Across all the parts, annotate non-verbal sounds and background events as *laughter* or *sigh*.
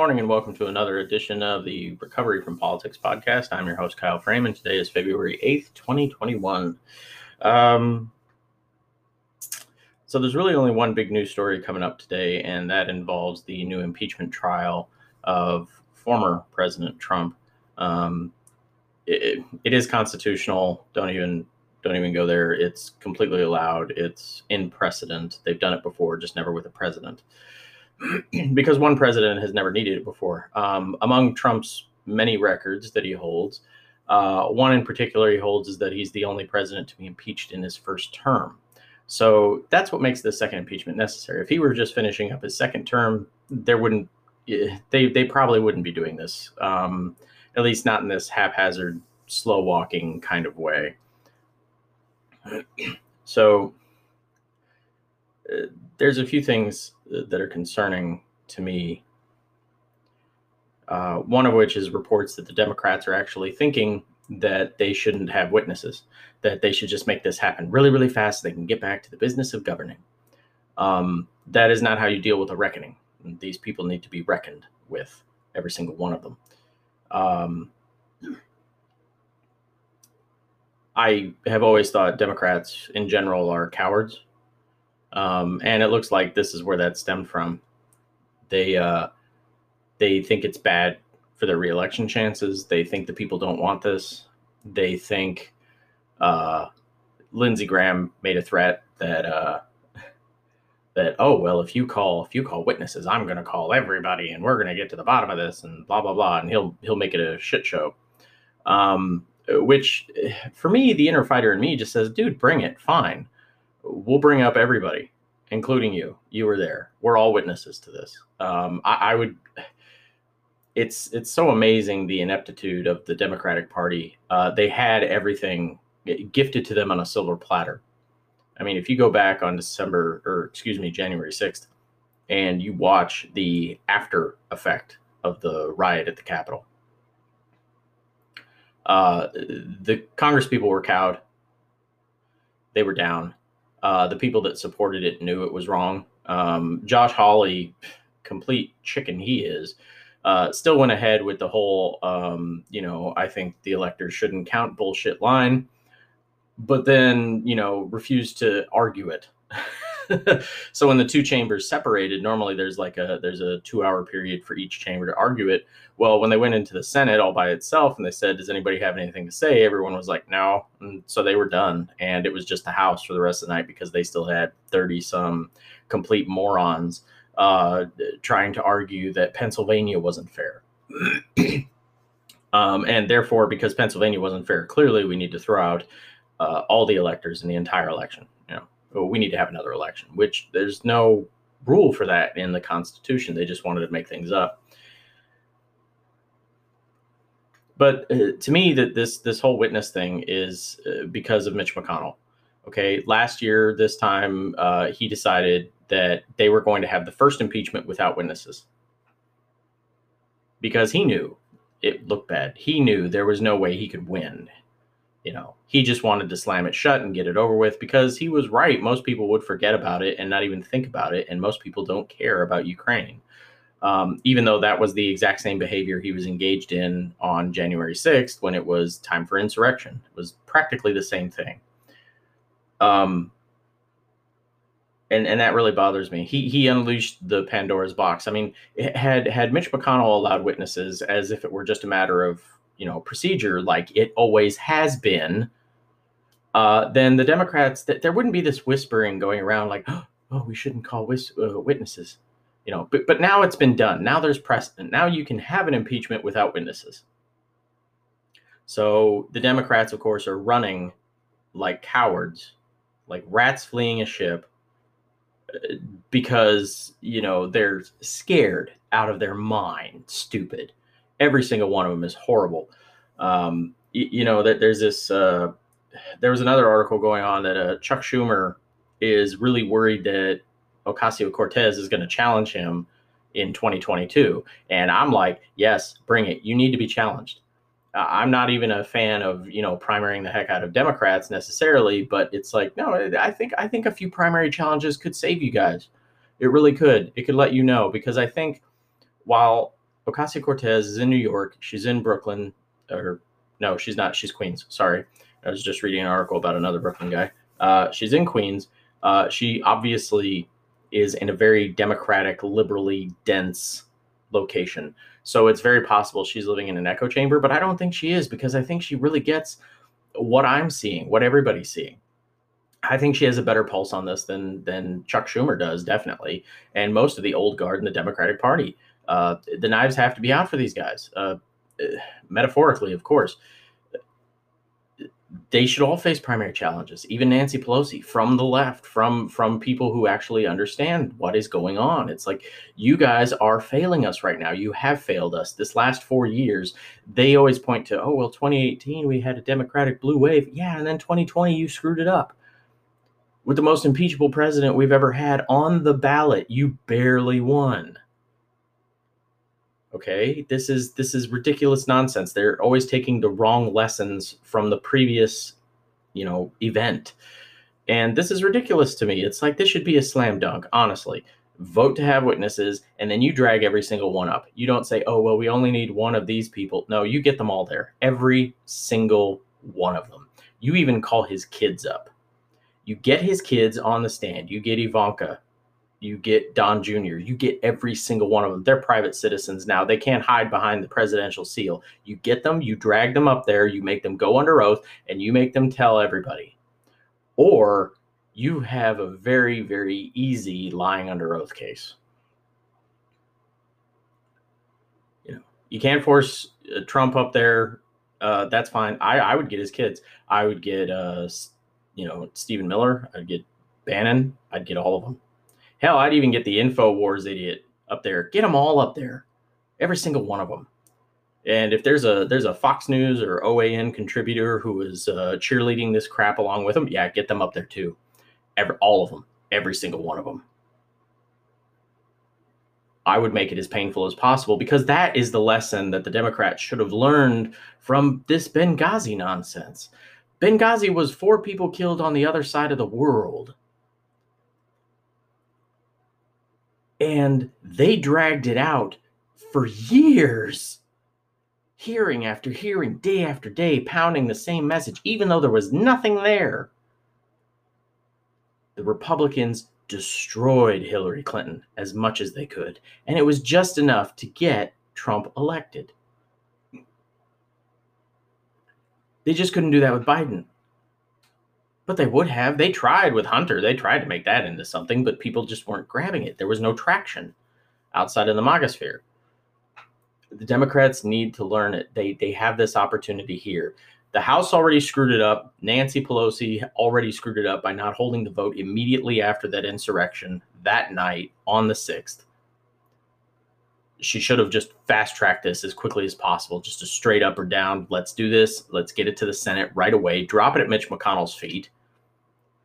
morning and welcome to another edition of the Recovery from Politics podcast. I'm your host, Kyle Frame, and today is February 8th, 2021. Um, so, there's really only one big news story coming up today, and that involves the new impeachment trial of former President Trump. Um, it, it is constitutional. Don't even don't even go there. It's completely allowed. It's in precedent. They've done it before, just never with a president. *clears throat* because one president has never needed it before. Um, among Trump's many records that he holds, uh, one in particular he holds is that he's the only president to be impeached in his first term. So that's what makes the second impeachment necessary. If he were just finishing up his second term, there wouldn't eh, they they probably wouldn't be doing this. Um, at least not in this haphazard, slow walking kind of way. *clears throat* So uh, there's a few things that are concerning to me. Uh, one of which is reports that the Democrats are actually thinking that they shouldn't have witnesses, that they should just make this happen really, really fast so they can get back to the business of governing. Um, that is not how you deal with a reckoning. These people need to be reckoned with, every single one of them. Um, I have always thought Democrats in general are cowards. Um, and it looks like this is where that stemmed from. They uh, they think it's bad for their reelection chances. They think the people don't want this. They think uh, Lindsey Graham made a threat that uh, *laughs* that oh well if you call if you call witnesses I'm going to call everybody and we're going to get to the bottom of this and blah blah blah and he'll he'll make it a shit show. Um, which for me the inner fighter in me just says dude bring it fine we'll bring up everybody, including you. You were there. We're all witnesses to this. Um, I, I would. It's it's so amazing the ineptitude of the Democratic Party. Uh, they had everything gifted to them on a silver platter. I mean, if you go back on December or excuse me, January sixth, and you watch the after effect of the riot at the Capitol, uh, the Congress people were cowed. They were down. Uh, the people that supported it knew it was wrong. Um, Josh Hawley, complete chicken he is, uh, still went ahead with the whole, um, you know, I think the electors shouldn't count bullshit line, but then, you know, refused to argue it. *laughs* *laughs* so when the two chambers separated, normally there's like a there's a two hour period for each chamber to argue it. Well, when they went into the Senate all by itself and they said, "Does anybody have anything to say?" Everyone was like, "No," and so they were done, and it was just the House for the rest of the night because they still had thirty some complete morons uh, trying to argue that Pennsylvania wasn't fair. *clears throat* um, and therefore, because Pennsylvania wasn't fair, clearly we need to throw out uh, all the electors in the entire election oh, we need to have another election, which there's no rule for that in the Constitution. They just wanted to make things up. But uh, to me, that this this whole witness thing is uh, because of Mitch McConnell. Okay, last year this time uh, he decided that they were going to have the first impeachment without witnesses because he knew it looked bad. He knew there was no way he could win you know, he just wanted to slam it shut and get it over with because he was right. Most people would forget about it and not even think about it. And most people don't care about Ukraine. Um, even though that was the exact same behavior he was engaged in on January 6th when it was time for insurrection. It was practically the same thing. Um, and, and that really bothers me. He he unleashed the Pandora's box. I mean, had had Mitch McConnell allowed witnesses as if it were just a matter of you know procedure like it always has been, uh, then the Democrats that there wouldn't be this whispering going around like, oh, we shouldn't call wis- uh, witnesses, you know. But but now it's been done. Now there's precedent. Now you can have an impeachment without witnesses. So the Democrats, of course, are running like cowards, like rats fleeing a ship, uh, because you know they're scared out of their mind, stupid every single one of them is horrible. Um, you, you, know that there's this. Uh, there was another article going on that uh, Chuck Schumer is really worried that Ocasio Cortez is going to challenge him in 2022, and I'm like, yes, bring it. You need to be challenged. Uh, I'm not even a fan of you know primarying the heck out of Democrats necessarily, but it's like no, I think I think a few primary challenges could save you guys. It really could. It could let you know because I think while Ocasio Cortez is in New York. She's in Brooklyn, or no, she's not. She's Queens. Sorry. I was just reading an article about another Brooklyn guy. Uh, she's in Queens. Uh, she obviously is in a very democratic, liberally dense location. So it's very possible she's living in an echo chamber, but I don't think she is because I think she really gets what I'm seeing, what everybody's seeing. I think she has a better pulse on this than than Chuck Schumer does, definitely, and most of the old guard in the Democratic Party. Uh, the knives have to be out for these guys, uh, metaphorically, of course. They should all face primary challenges. Even nancy pelosi from the left from from people who actually understand what is going on. It's like you guys are failing us right now. You have failed us. This last four years they always point to oh well 2018 we had a democratic blue wave. Yeah and then 2020 you screwed it up. With the most impeachable president we've ever had on the ballot you barely won okay? This is this is ridiculous nonsense. They're always taking the wrong lessons from the previous you know event. And this is ridiculous to me. It's like this should be a slam dunk honestly. Vote to have witnesses and then you drag every single one up. You don't say oh well we only need one of these people. No you get them all there every single one of them. You even call his kids up. You get his kids on the stand. You get ivanka you get Don Jr., you get every single one of them. They're private citizens now. They can't hide behind the presidential seal. You get them, you drag them up there, you make them go under oath, and you make them tell everybody. Or you have a very, very easy lying under oath case. You know, you can't force uh, Trump up there. Uh, that's fine. I, I would get his kids. I would get, uh, you know, Stephen Miller. I'd get Bannon. I'd get all of them Hell, I'd even get the InfoWars idiot up there. Get them all up there, every single one of them. And if there's a there's a Fox News or OAN contributor who is uh, cheerleading this crap along with them, yeah, get them up there too. Every all of them, every single one of them. I would make it as painful as possible because that is the lesson that the Democrats should have learned from this Benghazi nonsense. Benghazi was four people killed on the other side of the world. And they dragged it out for years, hearing after hearing, day after day, pounding the same message, even though there was nothing there. The Republicans destroyed Hillary Clinton as much as they could, and it was just enough to get Trump elected. They just couldn't do that with Biden. But they would have. They tried with Hunter. They tried to make that into something, but people just weren't grabbing it. There was no traction outside of the MAGA sphere. The Democrats need to learn it. They they have this opportunity here. The House already screwed it up. Nancy Pelosi already screwed it up by not holding the vote immediately after that insurrection that night on the 6th. She should have just fast tracked this as quickly as possible, just a straight up or down. Let's do this. Let's get it to the Senate right away. Drop it at Mitch McConnell's feet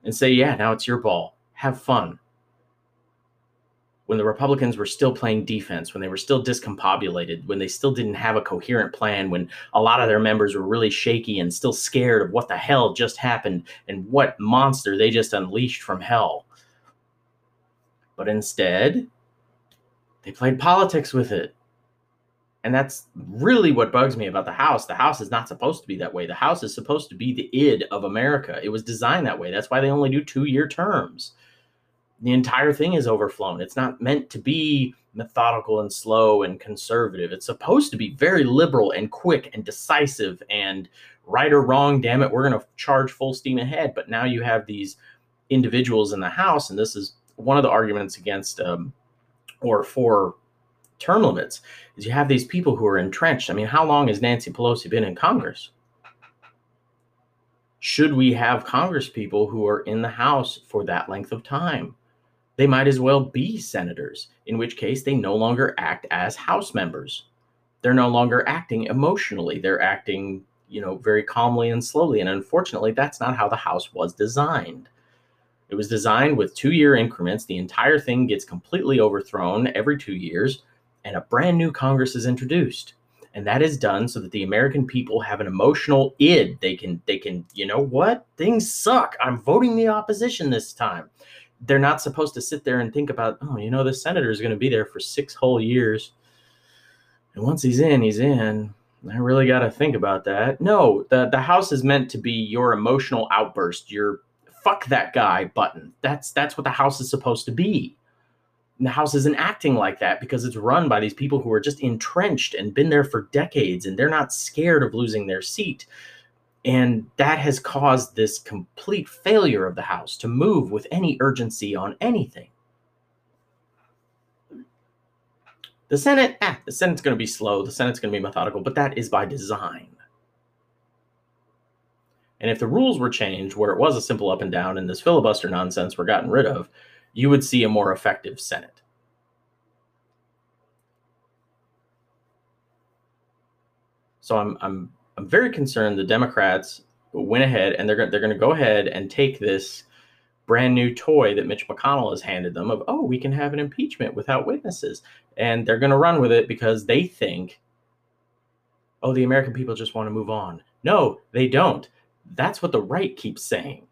and say, yeah, now it's your ball. Have fun. When the Republicans were still playing defense, when they were still discombobulated, when they still didn't have a coherent plan, when a lot of their members were really shaky and still scared of what the hell just happened and what monster they just unleashed from hell. But instead, they played politics with it. And that's really what bugs me about the house. The house is not supposed to be that way. The house is supposed to be the id of America. It was designed that way. That's why they only do two year terms. The entire thing is overflown. It's not meant to be methodical and slow and conservative. It's supposed to be very liberal and quick and decisive and right or wrong. Damn it, we're going to charge full steam ahead. But now you have these individuals in the house, and this is one of the arguments against um, or for term limits is you have these people who are entrenched. I mean, how long has Nancy Pelosi been in Congress? Should we have Congress people who are in the House for that length of time? They might as well be senators, in which case they no longer act as House members. They're no longer acting emotionally. They're acting, you know, very calmly and slowly. And unfortunately, that's not how the House was designed. It was designed with two year increments. The entire thing gets completely overthrown every two years and a brand new Congress is introduced. And that is done so that the American people have an emotional id. They can, they can, you know what? Things suck. I'm voting the opposition this time. They're not supposed to sit there and think about, oh, you know, the senator is going to be there for six whole years. And once he's in, he's in. I really got to think about that. No, the the house is meant to be your emotional outburst, your fuck that guy button. That's that's what the house is supposed to be. The house isn't acting like that because it's run by these people who are just entrenched and been there for decades and they're not scared of losing their seat. And that has caused this complete failure of the house to move with any urgency on anything. The Senate, ah, the Senate's going to be slow. The Senate's going to be methodical, but that is by design. And if the rules were changed where it was a simple up and down and this filibuster nonsense were gotten rid of, you would see a more effective Senate. So I'm I'm I'm very concerned the Democrats went ahead and they're they're going to go ahead and take this brand new toy that Mitch McConnell has handed them of, oh, we can have an impeachment without witnesses. And they're going to run with it because they think, oh, the American people just want to move on. No, they don't. That's what the right keeps saying.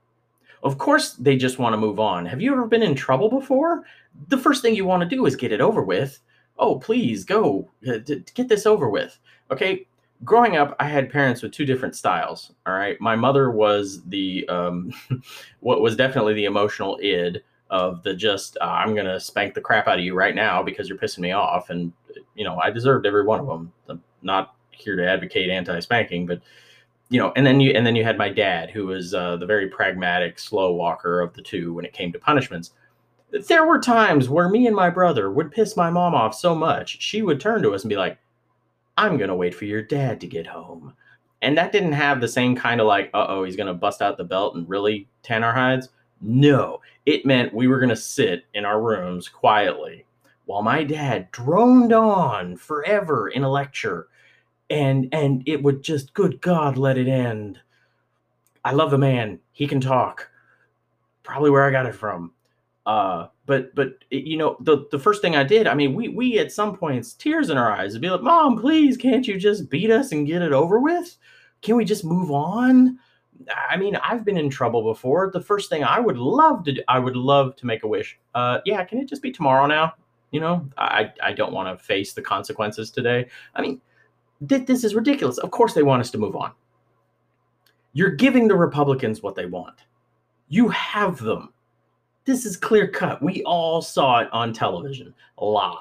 Of course, they just want to move on. Have you ever been in trouble before? The first thing you want to do is get it over with. Oh, please go uh, get this over with. Okay, growing up, I had parents with two different styles. All right, my mother was the um, *laughs* what was definitely the emotional id of the just uh, I'm gonna spank the crap out of you right now because you're pissing me off, and you know I deserved every one of them. I'm not here to advocate anti-spanking, but you know, and then you and then you had my dad, who was uh, the very pragmatic, slow walker of the two when it came to punishments. There were times where me and my brother would piss my mom off so much, she would turn to us and be like, I'm to wait for your dad to get home. And that didn't have the same kind of like, uh oh, he's to bust out the belt and really tan our hides. No, it meant we were to sit in our rooms quietly while my dad droned on forever in a lecture. And and it would just, good God, let it end. I love the man. He can talk. Probably where I got it from. Uh, but but you know the the first thing I did, I mean, we we at some points tears in our eyes would be like, "Mom, please, can't you just beat us and get it over with? Can we just move on?" I mean, I've been in trouble before. The first thing I would love to do, I would love to make a wish. Uh, yeah, can it just be tomorrow now? You know, I I don't want to face the consequences today. I mean, th- this is ridiculous. Of course, they want us to move on. You're giving the Republicans what they want. You have them this is clear cut. We all saw it on television live.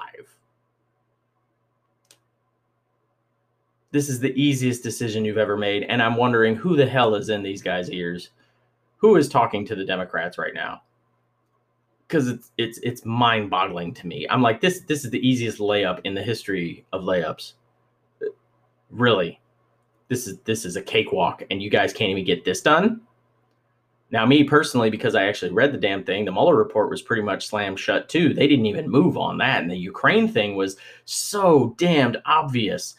This is the easiest decision you've ever made. And I'm wondering who the hell is in these guys' ears? Who is talking to the Democrats right now? Because it's it's it's mind-boggling to me. I'm like, this this is the easiest layup in the history of layups. Really. This is this is a cakewalk, and you guys can't even get this done. Now, me personally, because I actually read the damn thing, the Mueller report was pretty much slammed shut too. They didn't even move on that. And the Ukraine thing was so damned obvious.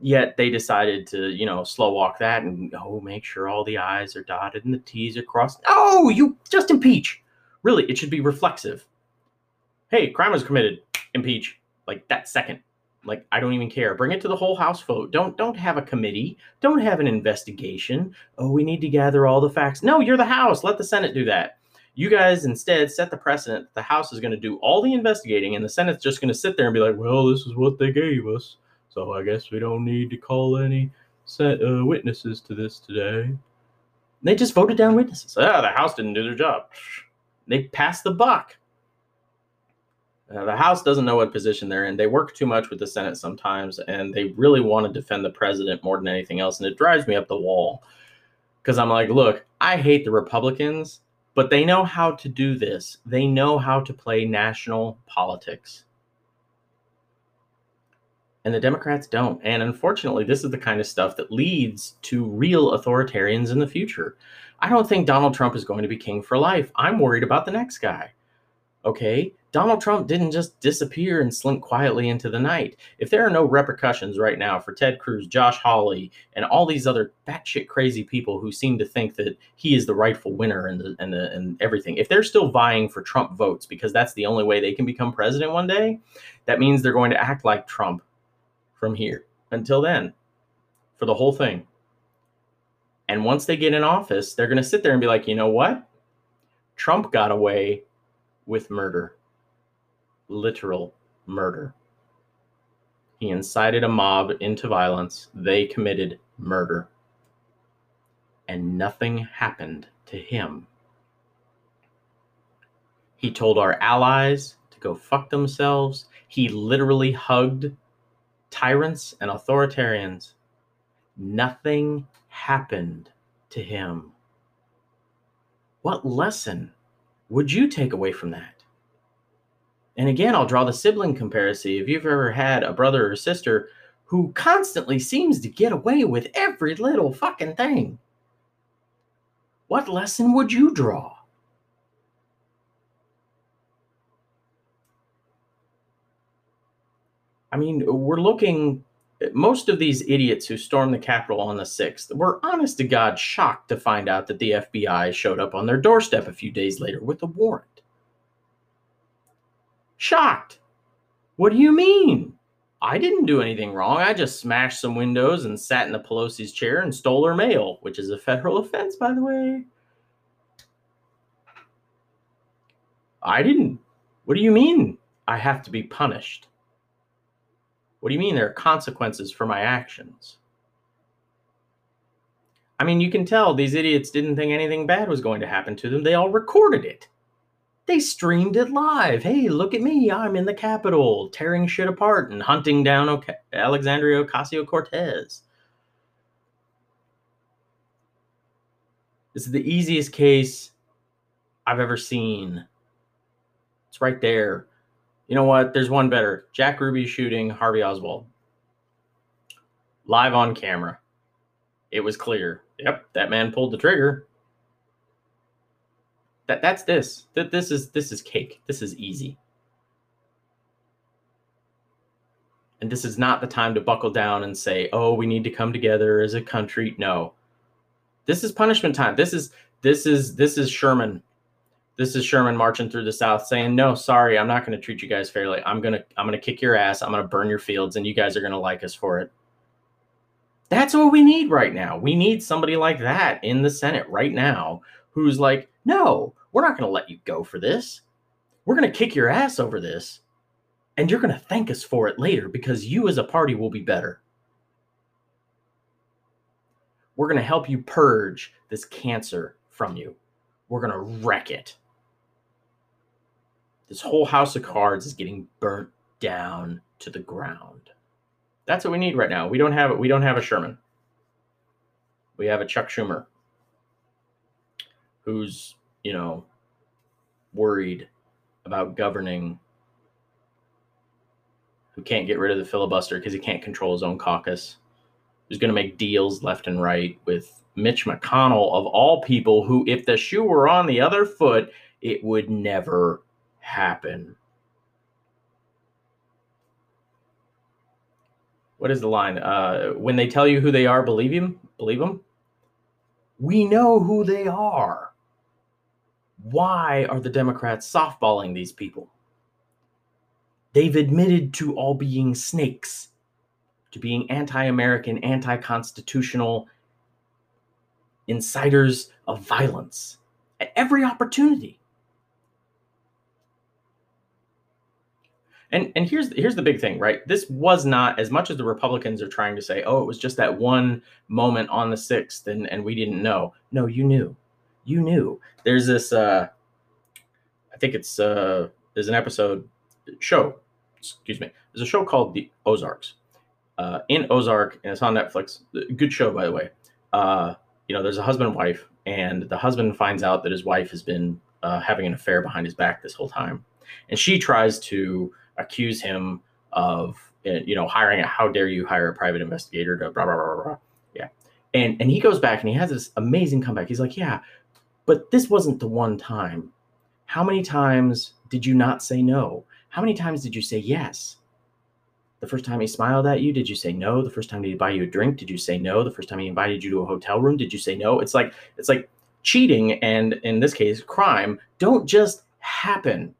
Yet they decided to, you know, slow walk that and oh, make sure all the I's are dotted and the T's are crossed. No, you just impeach. Really, it should be reflexive. Hey, crime was committed. Impeach. Like that second. Like I don't even care. Bring it to the whole House vote. Don't don't have a committee. Don't have an investigation. Oh, we need to gather all the facts. No, you're the House. Let the Senate do that. You guys instead set the precedent. The House is going to do all the investigating, and the Senate's just going to sit there and be like, "Well, this is what they gave us, so I guess we don't need to call any set, uh, witnesses to this today." They just voted down witnesses. Ah, the House didn't do their job. They passed the buck. Uh, the House doesn't know what position they're in. They work too much with the Senate sometimes, and they really want to defend the president more than anything else. And it drives me up the wall because I'm like, look, I hate the Republicans, but they know how to do this. They know how to play national politics. And the Democrats don't. And unfortunately, this is the kind of stuff that leads to real authoritarians in the future. I don't think Donald Trump is going to be king for life. I'm worried about the next guy. Okay, Donald Trump didn't just disappear and slink quietly into the night. If there are no repercussions right now for Ted Cruz, Josh Hawley, and all these other batshit crazy people who seem to think that he is the rightful winner and and and everything, if they're still vying for Trump votes because that's the only way they can become president one day, that means they're going to act like Trump from here. Until then, for the whole thing. And once they get in office, they're going to sit there and be like, you know what? Trump got away with murder literal murder. He incited a mob into violence. They committed murder. And nothing happened to him. He told our allies to go fuck themselves. He literally hugged tyrants and authoritarians. Nothing happened to him. What lesson would you take away from that? And again, I'll draw the sibling comparison. If you've ever had a brother or sister who constantly seems to get away with every little fucking thing, what lesson would you draw? I mean, we're looking most of these idiots who stormed the Capitol on the 6th were honest to God shocked to find out that the FBI showed up on their doorstep a few days later with a warrant. Shocked. What do you mean? I didn't do anything wrong. I just smashed some windows and sat in the Pelosi's chair and stole her mail, which is a federal offense, by the way. I didn't. What do you mean I have to be punished? What do you mean there are consequences for my actions? I mean, you can tell these idiots didn't think anything bad was going to happen to them. They all recorded it. They streamed it live. Hey, look at me. I'm in the Capitol, tearing shit apart and hunting down o- Alexandria Ocasio Cortez. This is the easiest case I've ever seen. It's right there. You know what? There's one better. Jack Ruby shooting Harvey Oswald. Live on camera. It was clear. Yep, that man pulled the trigger. That that's this. That this is this is cake. This is easy. And this is not the time to buckle down and say, "Oh, we need to come together as a country." No. This is punishment time. This is this is this is Sherman this is Sherman marching through the South saying, "No, sorry, I'm not going to treat you guys fairly. I'm gonna I'm gonna kick your ass. I'm gonna burn your fields, and you guys are gonna like us for it." That's what we need right now. We need somebody like that in the Senate right now, who's like, "No, we're not going to let you go for this. We're going to kick your ass over this, and you're going to thank us for it later because you as a party will be better." We're going to help you purge this cancer from you. We're going to wreck it. This whole house of cards is getting burnt down to the ground. That's what we need right now. We don't have we don't have a Sherman. We have a Chuck Schumer who's, you know, worried about governing who can't get rid of the filibuster because he can't control his own caucus. Who's going to make deals left and right with Mitch McConnell of all people who if the shoe were on the other foot, it would never happen. What is the line? Uh, when they tell you who they are, believe them. Believe them. We know who they are. Why are the Democrats softballing these people? They've admitted to all being snakes, to being anti American, anti constitutional, inciters of violence at every opportunity. And and here's here's the big thing, right? This was not as much as the Republicans are trying to say, oh, it was just that one moment on the sixth, and and we didn't know. No, you knew, you knew. There's this. uh I think it's uh there's an episode show, excuse me. There's a show called The Ozarks. Uh, in Ozark, and it's on Netflix. Good show, by the way. Uh, you know, there's a husband and wife, and the husband finds out that his wife has been uh, having an affair behind his back this whole time, and she tries to accuse him of eh, you know hiring a how dare you hire a private investigator to blah blah blah blah. blah. Yeah, and and he goes back and he has this amazing comeback. He's like, yeah, but this wasn't the one time. How many times did you not say no? How many times did you say yes? The first time he smiled at you, did you say no? The first time he buy you a drink, did you say no? The first time he invited you to a hotel room, did you say no? It's like it's like cheating and in this case crime don't just happen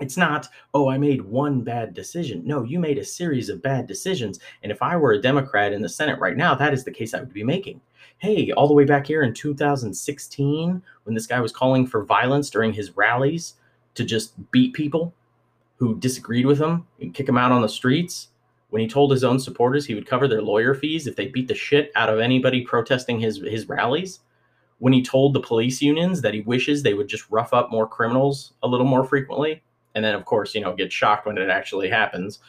it's not, oh, I made one bad decision. No, you made a series of bad decisions. And if I were a Democrat in the Senate right now, that is the case I would be making. Hey, all the way back here in 2016, when this guy was calling for violence during his rallies to just beat people who disagreed with him and kick them out on the streets, when he told his own supporters he would cover their lawyer fees if they beat the shit out of anybody protesting his his rallies, when he told the police unions that he wishes they would just rough up more criminals a little more frequently, and then of course, you know, get shocked when it actually happens.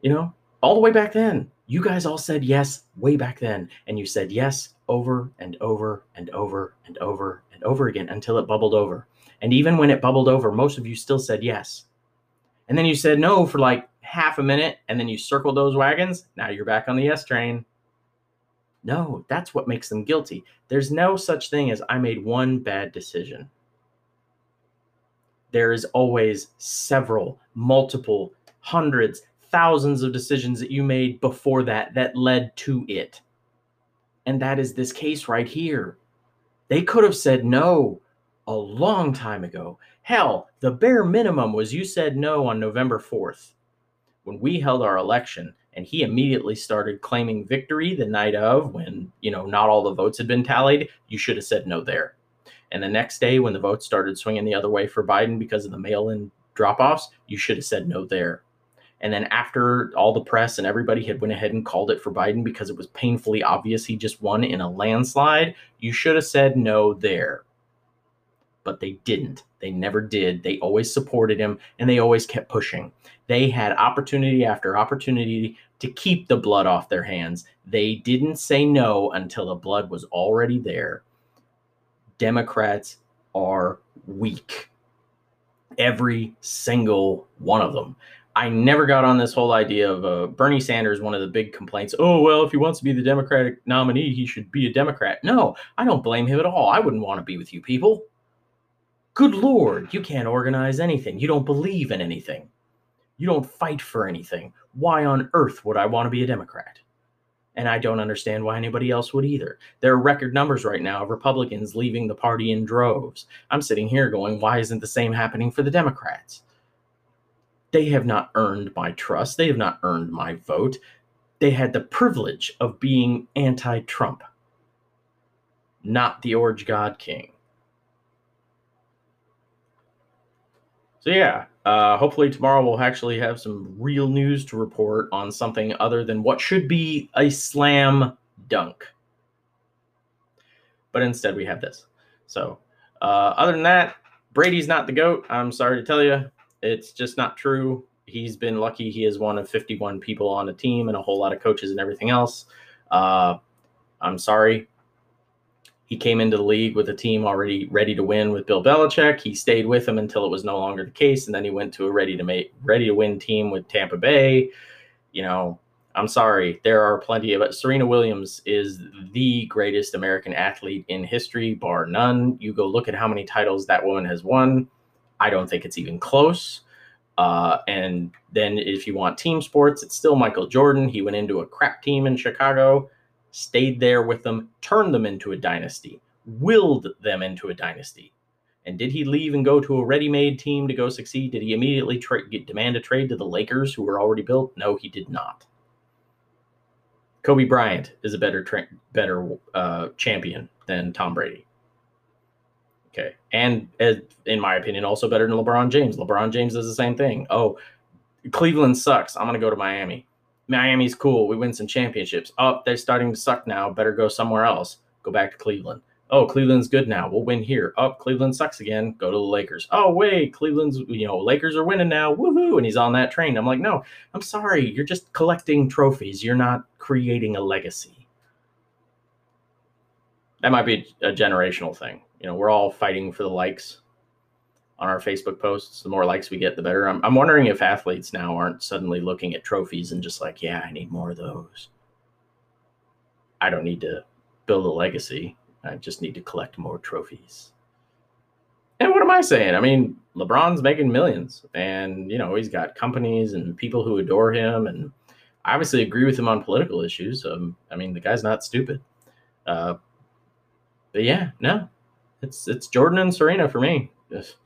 You know, all the way back then, you guys all said yes way back then, and you said yes over and over and over and over and over again until it bubbled over. And even when it bubbled over, most of you still said yes. And then you said no for like half a minute, and then you circled those wagons. Now you're back on the yes train. No, that's what makes them guilty. There's no such thing as I made one bad decision. There is always several, multiple, hundreds, thousands of decisions that you made before that that led to it. And that is this case right here. They could have said no a long time ago. Hell, the bare minimum was you said no on November 4th when we held our election and he immediately started claiming victory the night of when, you know, not all the votes had been tallied, you should have said no there. And the next day when the votes started swinging the other way for Biden because of the mail-in drop-offs, you should have said no there. And then after all the press and everybody had went ahead and called it for Biden because it was painfully obvious he just won in a landslide, you should have said no there. But they didn't. They never did. They always supported him and they always kept pushing. They had opportunity after opportunity to keep the blood off their hands. They didn't say no until the blood was already there. Democrats are weak. Every single one of them. I never got on this whole idea of uh, Bernie Sanders. One of the big complaints. Oh well, if he wants to be the Democratic nominee, he should be a Democrat. No, I don't blame him at all. I wouldn't want to be with you people. Good lord, you can't organize anything. You don't believe in anything. You don't fight for anything. Why on earth would I want to be a Democrat? And I don't understand why anybody else would either. There are record numbers right now of Republicans leaving the party in droves. I'm sitting here going, why isn't the same happening for the Democrats? They have not earned my trust. They have not earned my vote. They had the privilege of being anti Trump, not the Orange God King. So, yeah, uh, hopefully tomorrow we'll actually have some real news to report on something other than what should be a slam dunk. But instead, we have this. So, uh, other than that, Brady's not the GOAT. I'm sorry to tell you. It's just not true. He's been lucky. He is one of 51 people on a team and a whole lot of coaches and everything else. Uh, I'm sorry. He came into the league with a team already ready to win with Bill Belichick. He stayed with him until it was no longer the case, and then he went to a ready to make ready to win team with Tampa Bay. You know, I'm sorry. There are plenty of. Serena Williams is the greatest American athlete in history, bar none. You go look at how many titles that woman has won. I don't think it's even close. Uh, and then if you want team sports, it's still Michael Jordan. He went into a crap team in Chicago, stayed there with them, turned them into a dynasty, willed them into a dynasty. And did he leave and go to a ready-made team to go succeed? Did he immediately tra- get, demand a trade to the Lakers, who were already built? No, he did not. Kobe Bryant is a better tra- better uh, champion than Tom Brady. Okay. And in my opinion, also better than LeBron James. LeBron James does the same thing. Oh, Cleveland sucks. I'm going to go to Miami. Miami's cool. We win some championships. Oh, they're starting to suck now. Better go somewhere else. Go back to Cleveland. Oh, Cleveland's good now. We'll win here. Oh, Cleveland sucks again. Go to the Lakers. Oh, wait, Cleveland's, you know, Lakers are winning now. Woohoo. And he's on that train. I'm like, no, I'm sorry. You're just collecting trophies. You're not creating a legacy. That might be a generational thing you know, we're all fighting for the likes on our Facebook posts. The more likes we get, the better. I'm, I'm wondering if athletes now aren't suddenly looking at trophies and just like, yeah, I need more of those. I don't need to build a legacy. I just need to collect more trophies. And what am I saying? I mean, LeBron's making millions and, you know, he's got companies and people who adore him. And I obviously agree with him on political issues. Um, I mean, the guy's not stupid. Uh, but yeah, no, it's it's Jordan and Serena for me. Just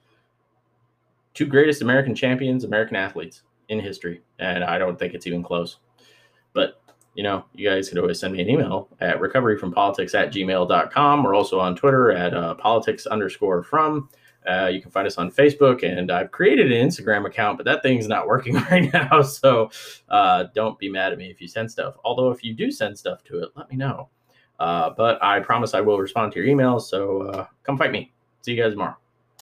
two greatest American champions, American athletes in history, and I don't think it's even close. But you know, you guys could always send me an email at recoveryfrompolitics at gmail.com. We're also on Twitter at uh, politics underscore from. Uh, you can find us on Facebook, and I've created an Instagram account, but that thing's not working *laughs* right now. So uh, don't be mad at me if you send stuff. Although, if you do send stuff to it, let me know. Uh, but I promise I will respond to your emails. So uh, come fight me. See you guys tomorrow.